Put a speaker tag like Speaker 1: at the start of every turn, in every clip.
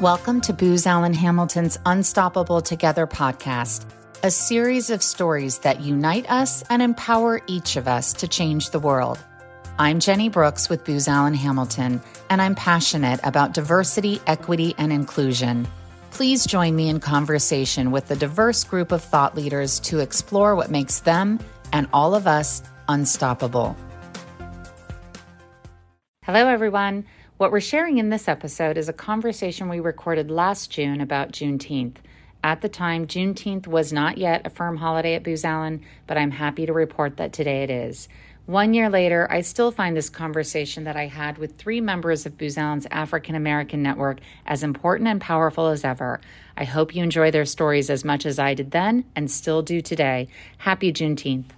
Speaker 1: Welcome to Booz Allen Hamilton's Unstoppable Together podcast, a series of stories that unite us and empower each of us to change the world. I'm Jenny Brooks with Booz Allen Hamilton, and I'm passionate about diversity, equity, and inclusion. Please join me in conversation with a diverse group of thought leaders to explore what makes them and all of us unstoppable. Hello, everyone. What we're sharing in this episode is a conversation we recorded last June about Juneteenth. At the time, Juneteenth was not yet a firm holiday at Booz Allen, but I'm happy to report that today it is. One year later, I still find this conversation that I had with three members of Booz Allen's African American network as important and powerful as ever. I hope you enjoy their stories as much as I did then and still do today. Happy Juneteenth.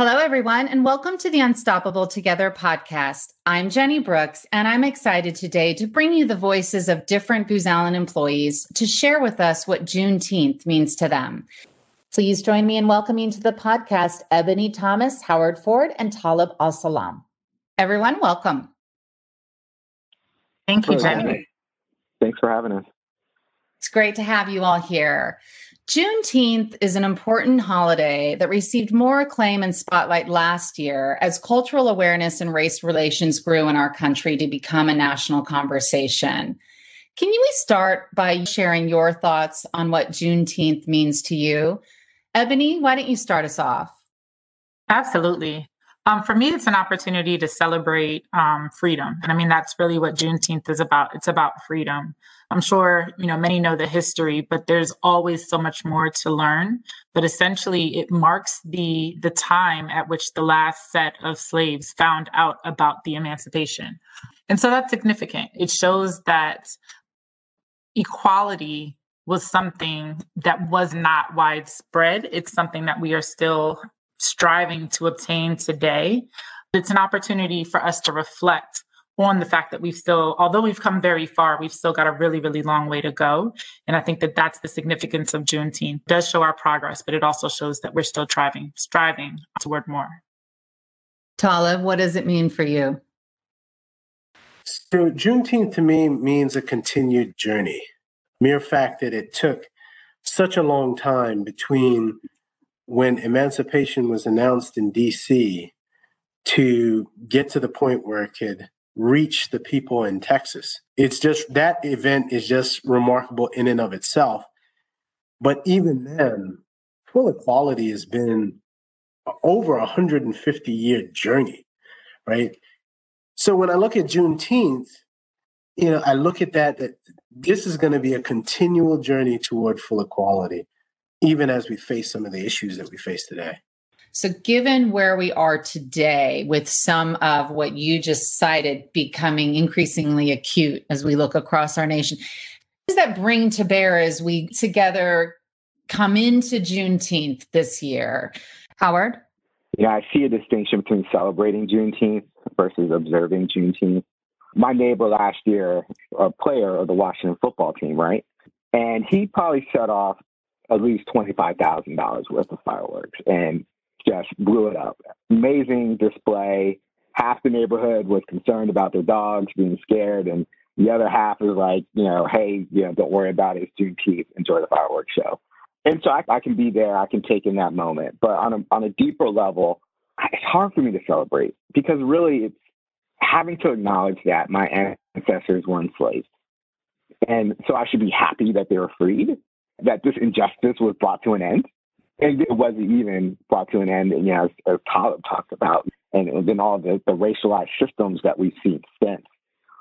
Speaker 1: Hello, everyone, and welcome to the Unstoppable Together podcast. I'm Jenny Brooks, and I'm excited today to bring you the voices of different Booz Allen employees to share with us what Juneteenth means to them. Please join me in welcoming to the podcast Ebony Thomas, Howard Ford, and Talib Al Salam. Everyone, welcome.
Speaker 2: Thank you, Jenny.
Speaker 3: Thanks for having us.
Speaker 1: It's great to have you all here. Juneteenth is an important holiday that received more acclaim and spotlight last year as cultural awareness and race relations grew in our country to become a national conversation. Can you start by sharing your thoughts on what Juneteenth means to you? Ebony, why don't you start us off?
Speaker 2: Absolutely. Um, for me, it's an opportunity to celebrate um, freedom. And I mean, that's really what Juneteenth is about. It's about freedom. I'm sure, you know, many know the history, but there's always so much more to learn. But essentially, it marks the, the time at which the last set of slaves found out about the emancipation. And so that's significant. It shows that equality was something that was not widespread. It's something that we are still striving to obtain today. It's an opportunity for us to reflect on the fact that we've still, although we've come very far, we've still got a really, really long way to go. And I think that that's the significance of Juneteenth. It does show our progress, but it also shows that we're still striving, striving toward more.
Speaker 1: Talib, what does it mean for you?
Speaker 4: So Juneteenth to me means a continued journey. Mere fact that it took such a long time between when emancipation was announced in DC to get to the point where it could reach the people in Texas. It's just that event is just remarkable in and of itself. But even then, full equality has been over a 150 year journey, right? So when I look at Juneteenth, you know, I look at that, that this is going to be a continual journey toward full equality even as we face some of the issues that we face today.
Speaker 1: So, given where we are today, with some of what you just cited becoming increasingly acute as we look across our nation, what does that bring to bear as we together come into Juneteenth this year? Howard?
Speaker 3: Yeah, I see a distinction between celebrating Juneteenth versus observing Juneteenth. My neighbor last year, a player of the Washington football team, right? And he probably set off at least $25,000 worth of fireworks and just blew it up. Amazing display. Half the neighborhood was concerned about their dogs being scared, and the other half is like, you know, hey, you know, don't worry about it. It's Juneteenth. Enjoy the fireworks show. And so I, I can be there. I can take in that moment. But on a, on a deeper level, it's hard for me to celebrate because really it's having to acknowledge that my ancestors were enslaved. And so I should be happy that they were freed that this injustice was brought to an end. And it wasn't even brought to an end, you know, as, as Talib talked about, and, then all the, the racialized systems that we've seen since.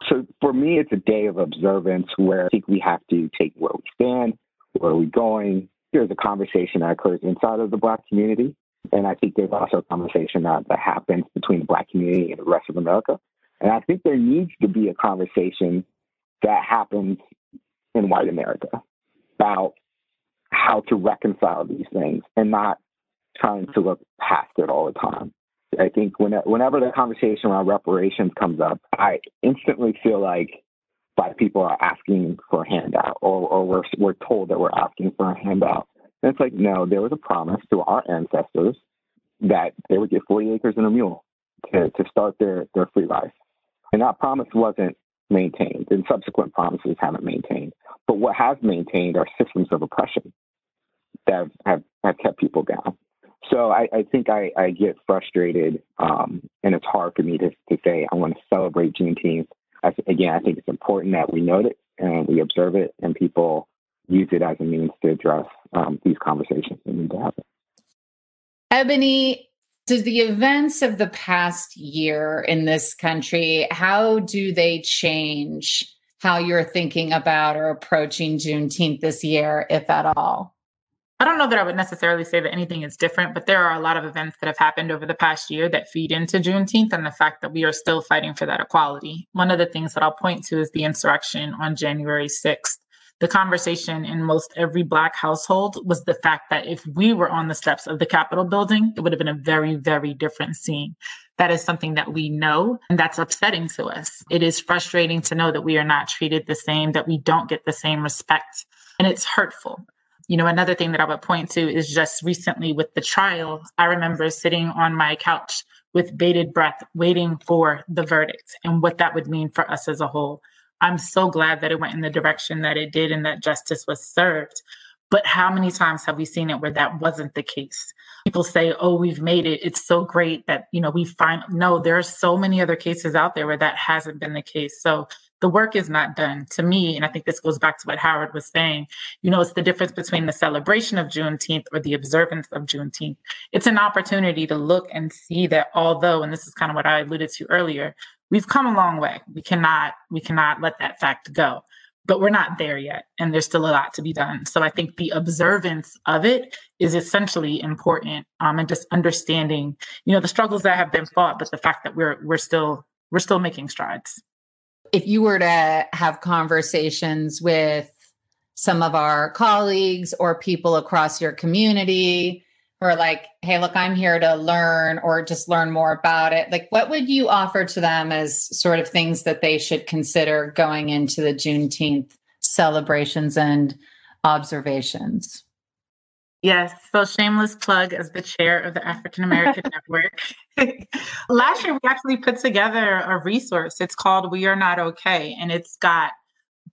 Speaker 3: So for me, it's a day of observance where I think we have to take where we stand, where are we going. There's a conversation that occurs inside of the Black community. And I think there's also a conversation that, that happens between the Black community and the rest of America. And I think there needs to be a conversation that happens in white America about how to reconcile these things and not trying to look past it all the time. I think when, whenever the conversation around reparations comes up, I instantly feel like black people are asking for a handout or, or we're, we're told that we're asking for a handout. And it's like, no, there was a promise to our ancestors that they would get 40 acres and a mule to, to start their, their free life. And that promise wasn't maintained, and subsequent promises haven't maintained. But what has maintained are systems of oppression that have, have kept people down. So I, I think I, I, get frustrated, um, and it's hard for me to, to say I want to celebrate Juneteenth. I, again, I think it's important that we note it and we observe it, and people use it as a means to address um, these conversations that need to happen.
Speaker 1: Ebony, do the events of the past year in this country, how do they change how you're thinking about or approaching Juneteenth this year, if at all?
Speaker 2: I don't know that I would necessarily say that anything is different, but there are a lot of events that have happened over the past year that feed into Juneteenth and the fact that we are still fighting for that equality. One of the things that I'll point to is the insurrection on January 6th. The conversation in most every Black household was the fact that if we were on the steps of the Capitol building, it would have been a very, very different scene. That is something that we know, and that's upsetting to us. It is frustrating to know that we are not treated the same, that we don't get the same respect, and it's hurtful. You know, another thing that I would point to is just recently with the trial, I remember sitting on my couch with bated breath, waiting for the verdict and what that would mean for us as a whole. I'm so glad that it went in the direction that it did and that justice was served. But how many times have we seen it where that wasn't the case? People say, oh, we've made it. It's so great that, you know, we find, no, there are so many other cases out there where that hasn't been the case. So the work is not done to me. And I think this goes back to what Howard was saying. You know, it's the difference between the celebration of Juneteenth or the observance of Juneteenth. It's an opportunity to look and see that although, and this is kind of what I alluded to earlier, we've come a long way. We cannot, we cannot let that fact go. But we're not there yet, and there's still a lot to be done. So I think the observance of it is essentially important, um, and just understanding, you know, the struggles that have been fought, but the fact that we're we're still we're still making strides
Speaker 1: if you were to have conversations with some of our colleagues or people across your community who are like, hey, look, I'm here to learn or just learn more about it, like what would you offer to them as sort of things that they should consider going into the Juneteenth celebrations and observations?
Speaker 2: Yes. So shameless plug as the chair of the African American Network. Last year, we actually put together a resource. It's called We Are Not Okay. And it's got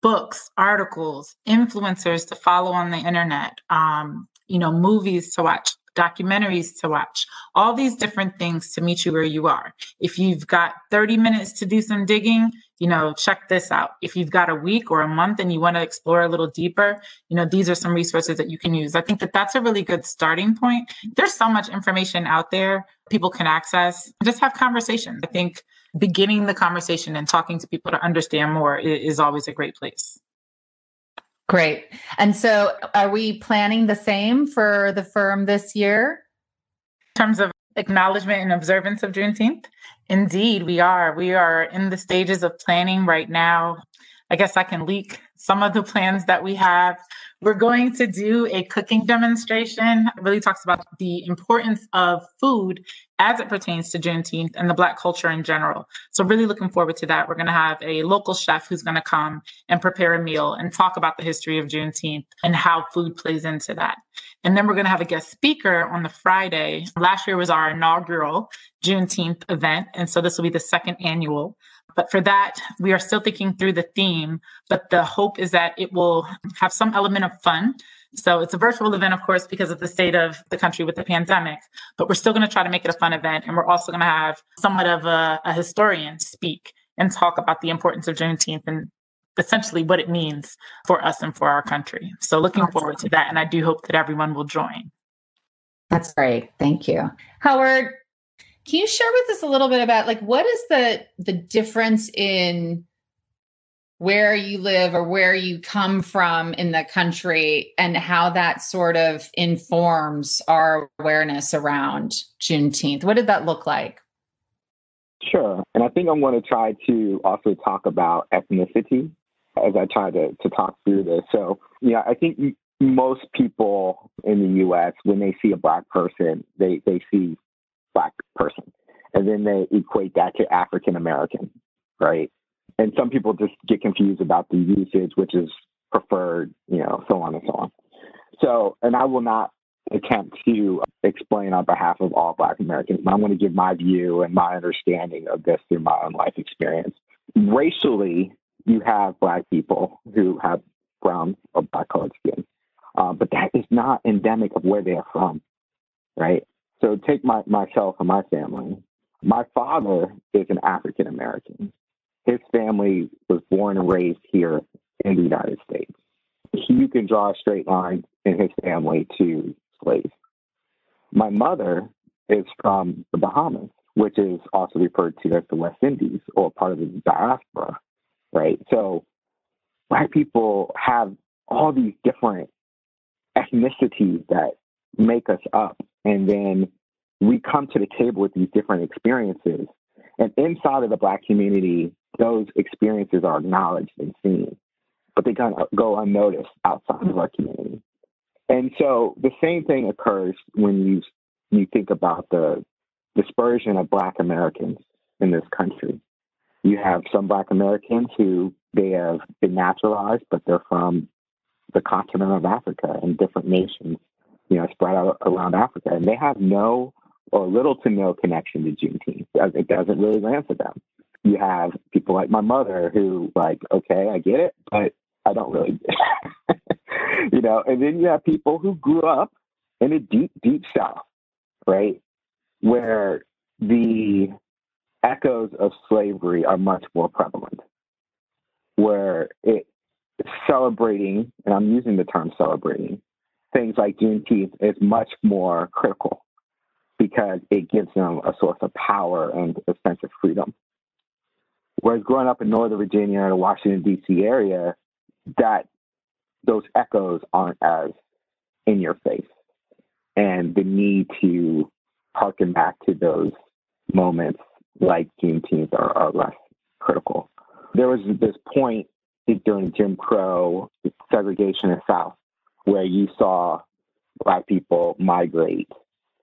Speaker 2: books, articles, influencers to follow on the internet, um, you know, movies to watch, documentaries to watch, all these different things to meet you where you are. If you've got 30 minutes to do some digging, you know, check this out. If you've got a week or a month and you want to explore a little deeper, you know, these are some resources that you can use. I think that that's a really good starting point. There's so much information out there people can access. Just have conversations. I think beginning the conversation and talking to people to understand more is, always a great place.
Speaker 1: Great. And so are we planning the same for the firm this year?
Speaker 2: In terms of acknowledgement and observance of Juneteenth? Indeed, we are. We are in the stages of planning right now. I guess I can leak some of the plans that we have. We're going to do a cooking demonstration. It really talks about the importance of food as it pertains to Juneteenth and the Black culture in general. So, really looking forward to that. We're going to have a local chef who's going to come and prepare a meal and talk about the history of Juneteenth and how food plays into that. And then we're going to have a guest speaker on the Friday. Last year was our inaugural Juneteenth event. And so this will be the second annual. But for that, we are still thinking through the theme, but the hope is that it will have some element of fun. So it's a virtual event, of course, because of the state of the country with the pandemic, but we're still going to try to make it a fun event. And we're also going to have somewhat of a, a historian speak and talk about the importance of Juneteenth and essentially what it means for us and for our country. So looking forward to that. And I do hope that everyone will join.
Speaker 1: That's great. Thank you. Howard, can you share with us a little bit about like what is the the difference in where you live or where you come from in the country and how that sort of informs our awareness around Juneteenth? What did that look like?
Speaker 3: Sure. And I think I'm going to try to also talk about ethnicity as I try to, to talk through this. So, yeah, I think most people in the US, when they see a Black person, they, they see black person. And then they equate that to African American, right? And some people just get confused about the usage, which is preferred, you know, so on and so on. So, and I will not attempt to explain on behalf of all Black Americans. I'm going to give my view and my understanding of this through my own life experience. Racially, you have Black people who have brown or black colored skin, uh, but that is not endemic of where they are from, right? So take my, myself and my family. My father is an African American. His family was born and raised here in the United States. You can draw a straight line in his family to slaves. My mother is from the Bahamas, which is also referred to as the West Indies or part of the diaspora, right? So black people have all these different ethnicities that make us up. And then we come to the table with these different experiences. And inside of the black community, those experiences are acknowledged and seen, but they kind of go unnoticed outside of our community. And so the same thing occurs when you you think about the dispersion of Black Americans in this country. You have some Black Americans who they have been naturalized, but they're from the continent of Africa and different nations, you know, spread out around Africa, and they have no or little to no connection to Juneteenth. It doesn't really land for them. You have people like my mother who, like, okay, I get it, but I don't really, you know. And then you have people who grew up in a deep, deep South, right, where the echoes of slavery are much more prevalent, where it celebrating, and I'm using the term celebrating, things like Juneteenth is much more critical because it gives them a source of power and a sense of freedom. Whereas growing up in Northern Virginia or the Washington, D.C. area, that those echoes aren't as in your face. And the need to harken back to those moments like Juneteenth are, are less critical. There was this point during Jim Crow segregation in the South where you saw Black people migrate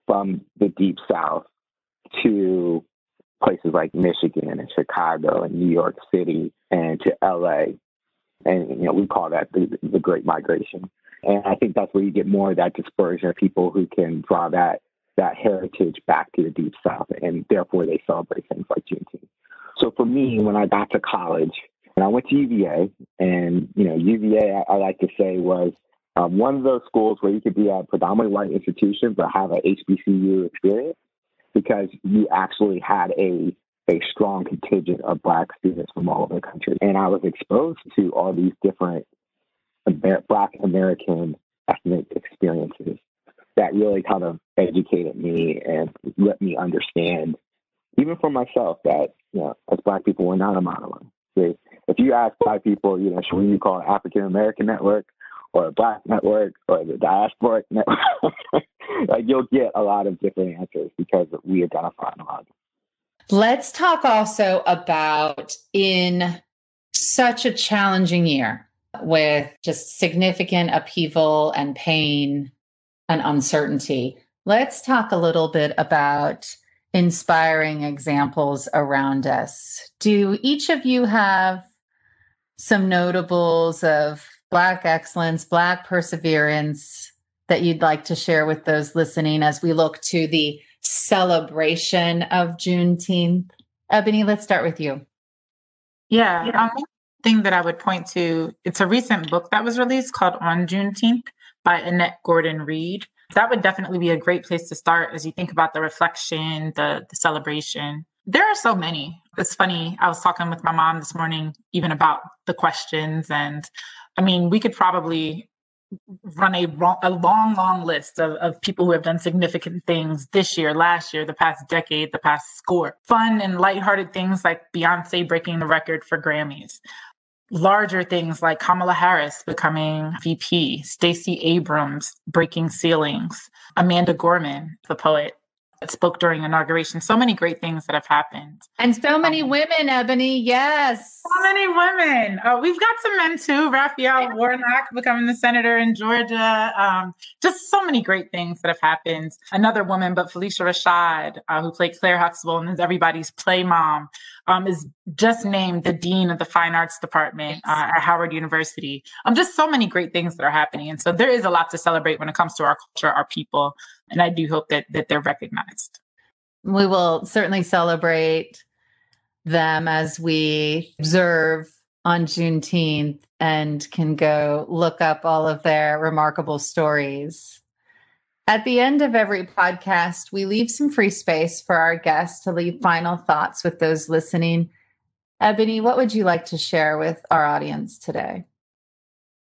Speaker 3: from the Deep South to places like Michigan and Chicago and New York City and to LA. And, you know, we call that the, the Great Migration. And I think that's where you get more of that dispersion of people who can draw that that heritage back to the Deep South, and therefore they celebrate things like Juneteenth. So for me, when I got to college, and I went to UVA, and you know, UVA, I, I like to say was um, one of those schools where you could be a predominantly white institution but have a HBCU experience because you actually had a a strong contingent of black students from all over the country, and I was exposed to all these different Black American ethnic experiences that really kind of educated me and let me understand, even for myself, that you know, as Black people, we're not a monolith. If you ask Black people, you know, should we call it African American Network or a Black Network or the Diasporic Network, like you'll get a lot of different answers because we identify in a lot.
Speaker 1: Let's talk also about in such a challenging year with just significant upheaval and pain and uncertainty. Let's talk a little bit about inspiring examples around us. Do each of you have some notables of Black excellence, Black perseverance that you'd like to share with those listening as we look to the celebration of Juneteenth? Ebony, let's start with you.
Speaker 2: Yeah, yeah. Um, thing that I would point to, it's a recent book that was released called On Juneteenth by Annette Gordon Reed. That would definitely be a great place to start as you think about the reflection, the, the celebration. There are so many. It's funny. I was talking with my mom this morning, even about the questions. And I mean, we could probably run a, a long, long list of, of people who have done significant things this year, last year, the past decade, the past score. Fun and lighthearted things like Beyonce breaking the record for Grammys larger things like Kamala Harris becoming VP, Stacey Abrams breaking ceilings, Amanda Gorman, the poet, that spoke during inauguration. So many great things that have happened.
Speaker 1: And so many um, women, Ebony. Yes.
Speaker 2: So many women. Uh, we've got some men too. Raphael Warnock becoming the senator in Georgia. Um, just so many great things that have happened. Another woman, but Phylicia Rashad, uh, who played Claire Huxtable and is everybody's play mom, um, is just named the dean of the fine arts department uh, at Howard University. Um, just so many great things that are happening. And so there is a lot to celebrate when it comes to our culture, our people. And I do hope that that they're recognized.
Speaker 1: We will certainly celebrate them as we observe on Juneteenth and can go look up all of their remarkable stories. At the end of every podcast, we leave some free space for our guests to leave final thoughts with those listening. Ebony, what would you like to share with our audience today?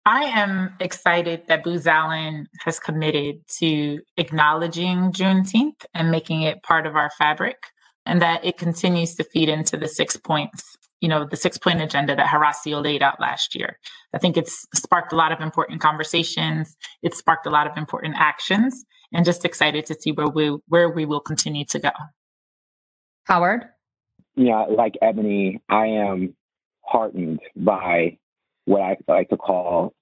Speaker 2: I am excited that Booz Allen has committed to acknowledging Juneteenth and making it part of our fabric, and that it continues to feed into the six points, you know, the six point agenda that Horacio laid out last year. I think it's sparked a lot of important conversations. It's sparked a lot of important actions, and just excited to see where we where we will continue to go.
Speaker 1: Howard,
Speaker 3: yeah, like Ebony, I am heartened by what I like to call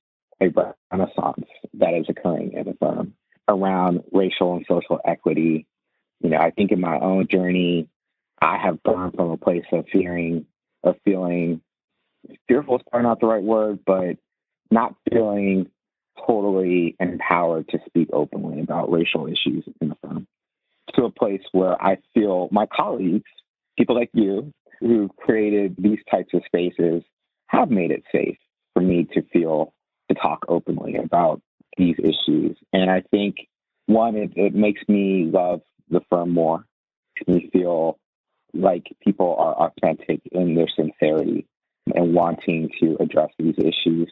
Speaker 3: a renaissance that is occurring in the firm around racial and social equity. You know, I think in my own journey, I have gone from a place of fearing, of feeling fearful is probably not the right word, but not feeling totally empowered to speak openly about racial issues in the firm to a place where I feel my colleagues, people like you, who've created these types of spaces, have made it safe for me to feel to talk openly about these issues. And I think one, it, it makes me love the firm more. Makes me feel like people are authentic in their sincerity and wanting to address these issues.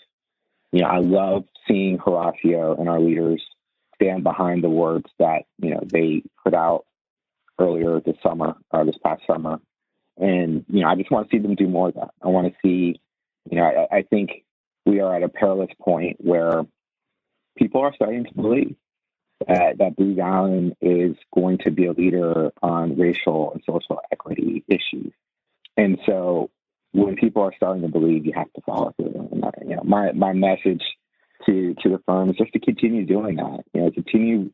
Speaker 3: You know, I love seeing Horacio and our leaders stand behind the words that, you know, they put out earlier this summer or this past summer. And, you know, I just want to see them do more of that. I want to see, you know, I, I think we are at a perilous point where people are starting to believe that, that Booz Allen is going to be a leader on racial and social issues. And so when people are starting to believe, you have to follow through. And you know, my, my message to, to the firm is just to continue doing that, you know, continue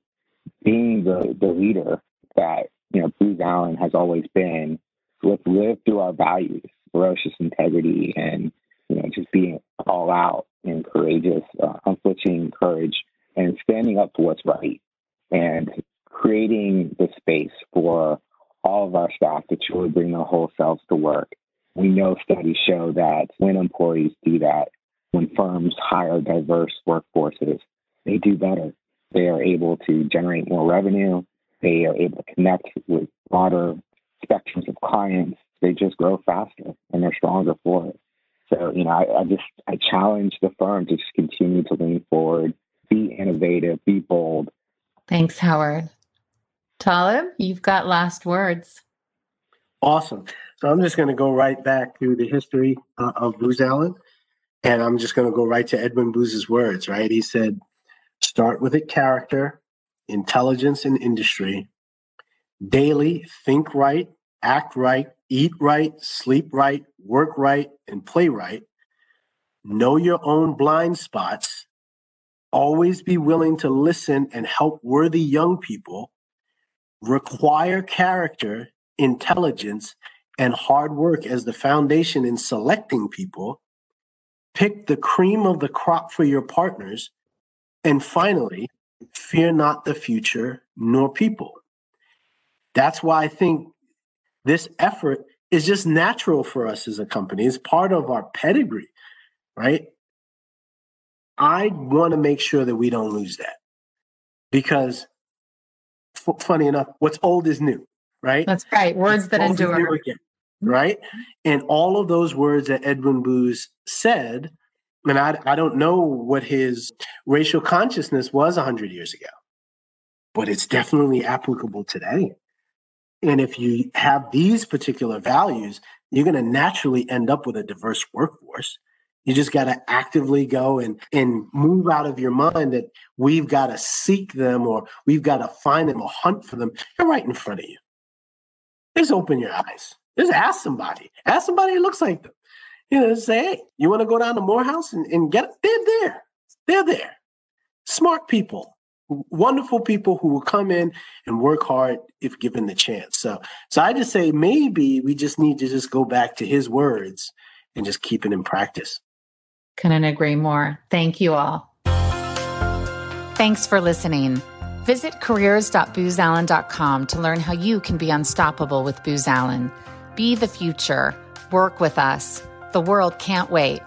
Speaker 3: being the, the leader that, you know, Booz Allen has always been. Let's live through our values, ferocious integrity and you know, just being all out and courageous, uh, unflinching courage, and standing up for what's right, and creating the space for all of our staff to truly bring their whole selves to work. We know studies show that when employees do that, when firms hire diverse workforces, they do better. They are able to generate more revenue. They are able to connect with broader spectrums of clients. They just grow faster and they're stronger for it. So, you know, I, I just I challenge the firm to just continue to lean forward, be innovative, be bold.
Speaker 1: Thanks, Howard. Talib, you've got last words.
Speaker 4: Awesome. So I'm just going to go right back to the history uh, of Booz Allen, and I'm just going to go right to Edwin Booz's words. Right, he said, "Start with a character, intelligence, and industry. Daily, think right, act right, eat right, sleep right, work right, and play right. Know your own blind spots. Always be willing to listen and help worthy young people. Require character, intelligence, and hard work as the foundation in selecting people. Pick the cream of the crop for your partners. And finally, fear not the future nor people. That's why I think this effort is just natural for us as a company. It's part of our pedigree, right? I want to make sure that we don't lose that because, f- funny enough, what's old is new, right?
Speaker 1: That's right. Words that endure. Again, mm-hmm.
Speaker 4: right? And all of those words that Edwin Booz said, and I, I don't know what his racial consciousness was 100 years ago, but it's definitely applicable today. And if you have these particular values, you're going to naturally end up with a diverse workforce. You just got to actively go and, and move out of your mind that we've got to seek them or we've got to find them or hunt for them. They're right in front of you. Just open your eyes. Just ask somebody. Ask somebody who looks like them. You know, say, hey, you want to go down to Morehouse and, and get it? They're there. They're there. Smart people wonderful people who will come in and work hard if given the chance. So, so I just say maybe we just need to just go back to his words and just keep it in practice.
Speaker 1: Couldn't agree more. Thank you all. Thanks for listening. Visit careers.boozallen.com to learn how you can be unstoppable with Booz Allen. Be the future. Work with us. The world can't wait.